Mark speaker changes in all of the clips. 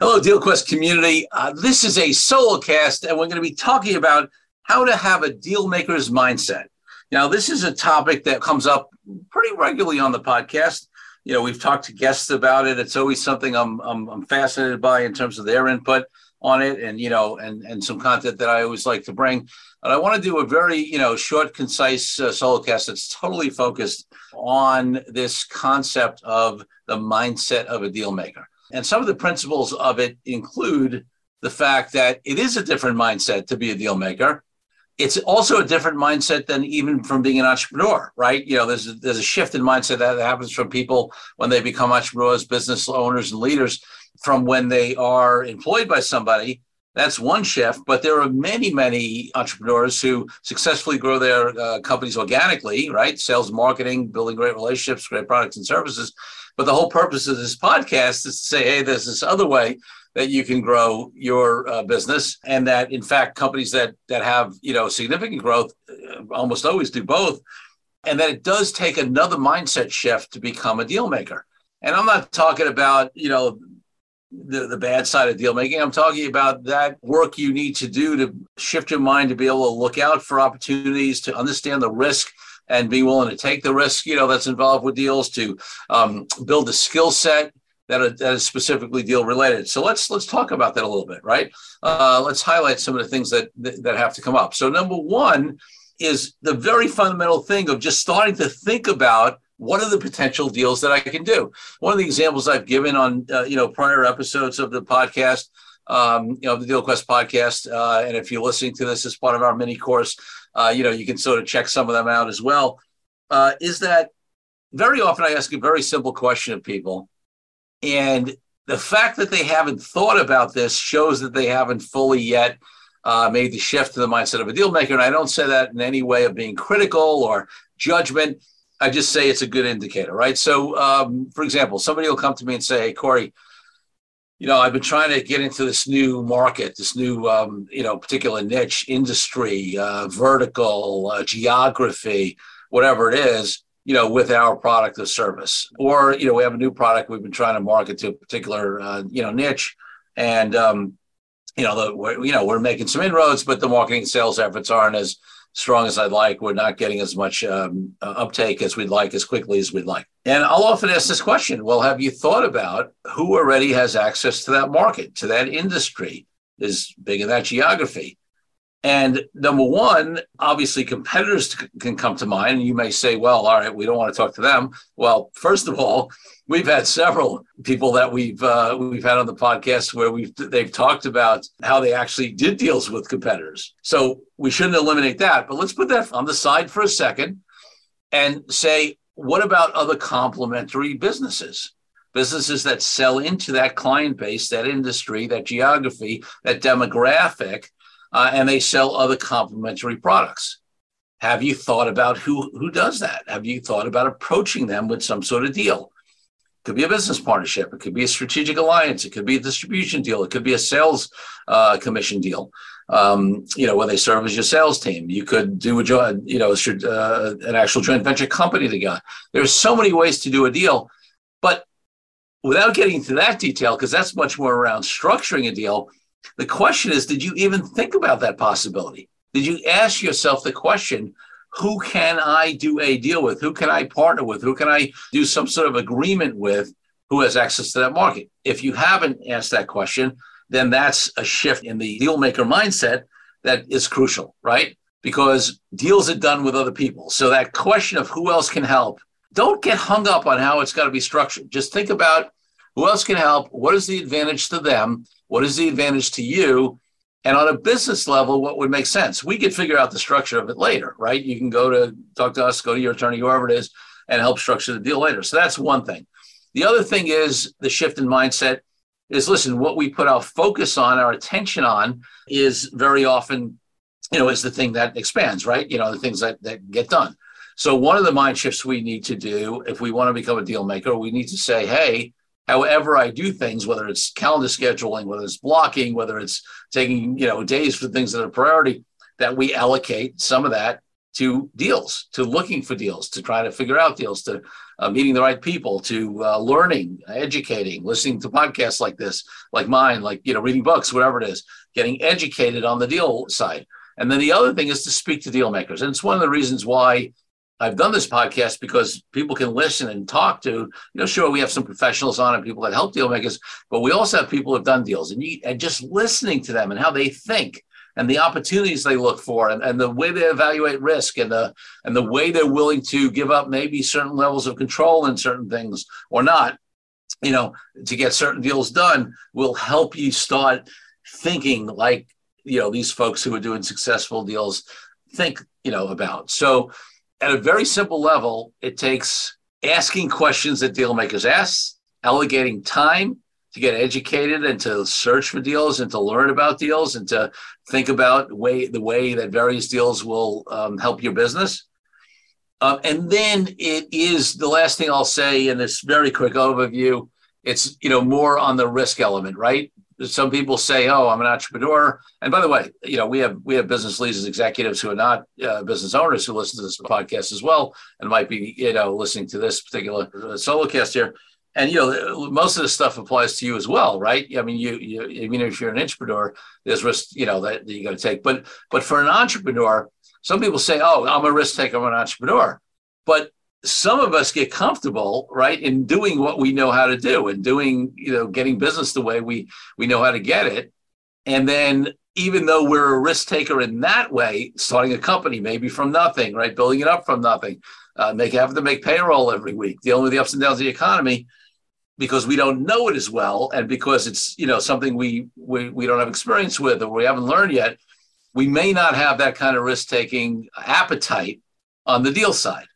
Speaker 1: Hello, DealQuest community. Uh, this is a solo cast, and we're going to be talking about how to have a deal maker's mindset. Now, this is a topic that comes up pretty regularly on the podcast. You know, we've talked to guests about it. It's always something I'm, I'm, I'm fascinated by in terms of their input on it, and you know, and and some content that I always like to bring. And I want to do a very you know short, concise uh, solo cast that's totally focused on this concept of the mindset of a deal maker. And some of the principles of it include the fact that it is a different mindset to be a deal maker. It's also a different mindset than even from being an entrepreneur, right? You know, there's a, there's a shift in mindset that happens from people when they become entrepreneurs, business owners, and leaders from when they are employed by somebody. That's one shift, but there are many, many entrepreneurs who successfully grow their uh, companies organically, right? Sales, marketing, building great relationships, great products and services but the whole purpose of this podcast is to say, hey, there's this other way that you can grow your uh, business, and that in fact companies that that have you know significant growth uh, almost always do both, and that it does take another mindset shift to become a deal maker. And I'm not talking about you know the, the bad side of deal making. I'm talking about that work you need to do to shift your mind to be able to look out for opportunities, to understand the risk and be willing to take the risk, you know, that's involved with deals to um, build a skill set that, that is specifically deal related. So let's let's talk about that a little bit, right? Uh, let's highlight some of the things that that have to come up. So number one is the very fundamental thing of just starting to think about what are the potential deals that I can do. One of the examples I've given on uh, you know prior episodes of the podcast um, you know, the Deal Quest podcast. Uh, and if you're listening to this as part of our mini course, uh, you know, you can sort of check some of them out as well. Uh, is that very often I ask a very simple question of people. And the fact that they haven't thought about this shows that they haven't fully yet uh, made the shift to the mindset of a deal maker. And I don't say that in any way of being critical or judgment. I just say it's a good indicator, right? So, um, for example, somebody will come to me and say, Hey, Corey, you know, I've been trying to get into this new market, this new, um, you know, particular niche industry, uh, vertical, uh, geography, whatever it is, you know, with our product or service. Or, you know, we have a new product we've been trying to market to a particular, uh, you know, niche. And, um, you know, the, we're, you know, we're making some inroads, but the marketing sales efforts aren't as strong as I'd like. We're not getting as much um, uh, uptake as we'd like, as quickly as we'd like. And I'll often ask this question Well, have you thought about who already has access to that market, to that industry, is big in that geography? And number one, obviously, competitors can come to mind. And you may say, well, all right, we don't want to talk to them. Well, first of all, we've had several people that we've uh, we've had on the podcast where we've they've talked about how they actually did deals with competitors. So we shouldn't eliminate that. But let's put that on the side for a second and say, what about other complementary businesses? Businesses that sell into that client base, that industry, that geography, that demographic uh, and they sell other complementary products. Have you thought about who, who does that? Have you thought about approaching them with some sort of deal? It could be a business partnership. It could be a strategic alliance. It could be a distribution deal. It could be a sales uh, commission deal. Um, you know, where they serve as your sales team. You could do a joint, you know, uh, an actual joint venture company together. There's so many ways to do a deal, but without getting into that detail, because that's much more around structuring a deal the question is, did you even think about that possibility? Did you ask yourself the question, who can I do a deal with? Who can I partner with? Who can I do some sort of agreement with who has access to that market? If you haven't asked that question, then that's a shift in the deal maker mindset that is crucial, right? Because deals are done with other people. So that question of who else can help, don't get hung up on how it's got to be structured. Just think about who else can help? What is the advantage to them? What is the advantage to you? And on a business level, what would make sense? We could figure out the structure of it later, right? You can go to talk to us, go to your attorney, whoever it is, and help structure the deal later. So that's one thing. The other thing is the shift in mindset is listen, what we put our focus on, our attention on, is very often, you know, is the thing that expands, right? You know, the things that, that get done. So one of the mind shifts we need to do if we want to become a deal maker, we need to say, hey, however I do things, whether it's calendar scheduling, whether it's blocking, whether it's taking, you know, days for things that are priority, that we allocate some of that to deals, to looking for deals, to try to figure out deals, to uh, meeting the right people, to uh, learning, educating, listening to podcasts like this, like mine, like you know, reading books, whatever it is, getting educated on the deal side. And then the other thing is to speak to deal makers, and it's one of the reasons why I've done this podcast because people can listen and talk to, you know, sure, we have some professionals on and people that help deal makers, but we also have people who've done deals and, you, and just listening to them and how they think and the opportunities they look for and, and the way they evaluate risk and the and the way they're willing to give up maybe certain levels of control in certain things or not, you know, to get certain deals done will help you start thinking like, you know, these folks who are doing successful deals think, you know, about. So at a very simple level, it takes asking questions that deal makers ask, allocating time to get educated and to search for deals and to learn about deals and to think about way the way that various deals will um, help your business. Uh, and then it is the last thing I'll say in this very quick overview. It's you know more on the risk element, right? Some people say, "Oh, I'm an entrepreneur." And by the way, you know, we have we have business leaders, executives who are not uh, business owners who listen to this podcast as well, and might be you know listening to this particular uh, solo cast here. And you know, most of this stuff applies to you as well, right? I mean, you, you even if you're an entrepreneur, there's risk, you know, that, that you got to take. But but for an entrepreneur, some people say, "Oh, I'm a risk taker, I'm an entrepreneur," but some of us get comfortable right in doing what we know how to do and doing you know getting business the way we we know how to get it. And then even though we're a risk taker in that way starting a company maybe from nothing right building it up from nothing uh, make having to make payroll every week dealing with the ups and downs of the economy because we don't know it as well. And because it's you know something we we, we don't have experience with or we haven't learned yet we may not have that kind of risk taking appetite on the deal side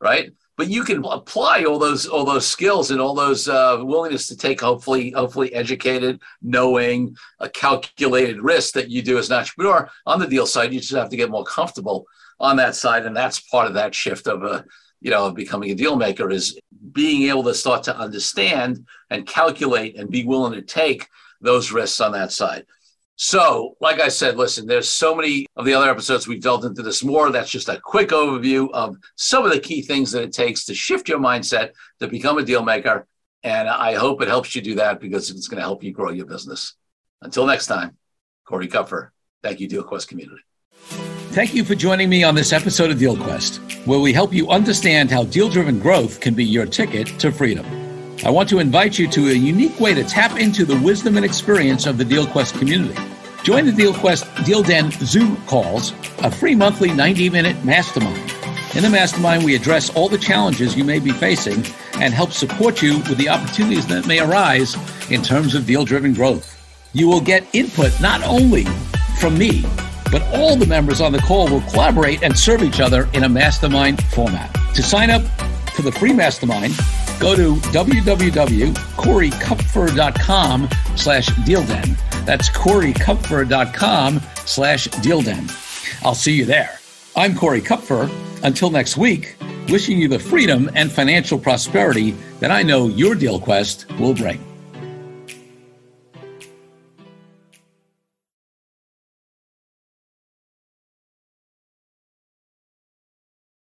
Speaker 1: right? But you can apply all those all those skills and all those uh, willingness to take hopefully hopefully educated, knowing, a calculated risk that you do as an entrepreneur on the deal side. You just have to get more comfortable on that side, and that's part of that shift of a you know of becoming a deal maker is being able to start to understand and calculate and be willing to take those risks on that side. So, like I said, listen, there's so many of the other episodes we've delved into this more. That's just a quick overview of some of the key things that it takes to shift your mindset to become a deal maker. And I hope it helps you do that because it's going to help you grow your business. Until next time, Corey Kupfer. Thank you, DealQuest community.
Speaker 2: Thank you for joining me on this episode of DealQuest, where we help you understand how deal driven growth can be your ticket to freedom. I want to invite you to a unique way to tap into the wisdom and experience of the DealQuest community. Join the DealQuest Deal Den Zoom calls, a free monthly 90 minute mastermind. In the mastermind, we address all the challenges you may be facing and help support you with the opportunities that may arise in terms of deal driven growth. You will get input not only from me, but all the members on the call will collaborate and serve each other in a mastermind format. To sign up for the free mastermind, go to www.coreykupfer.com slash dealden. That's coreykupfer.com slash dealden. I'll see you there. I'm Corey Kupfer. Until next week, wishing you the freedom and financial prosperity that I know your deal quest will bring.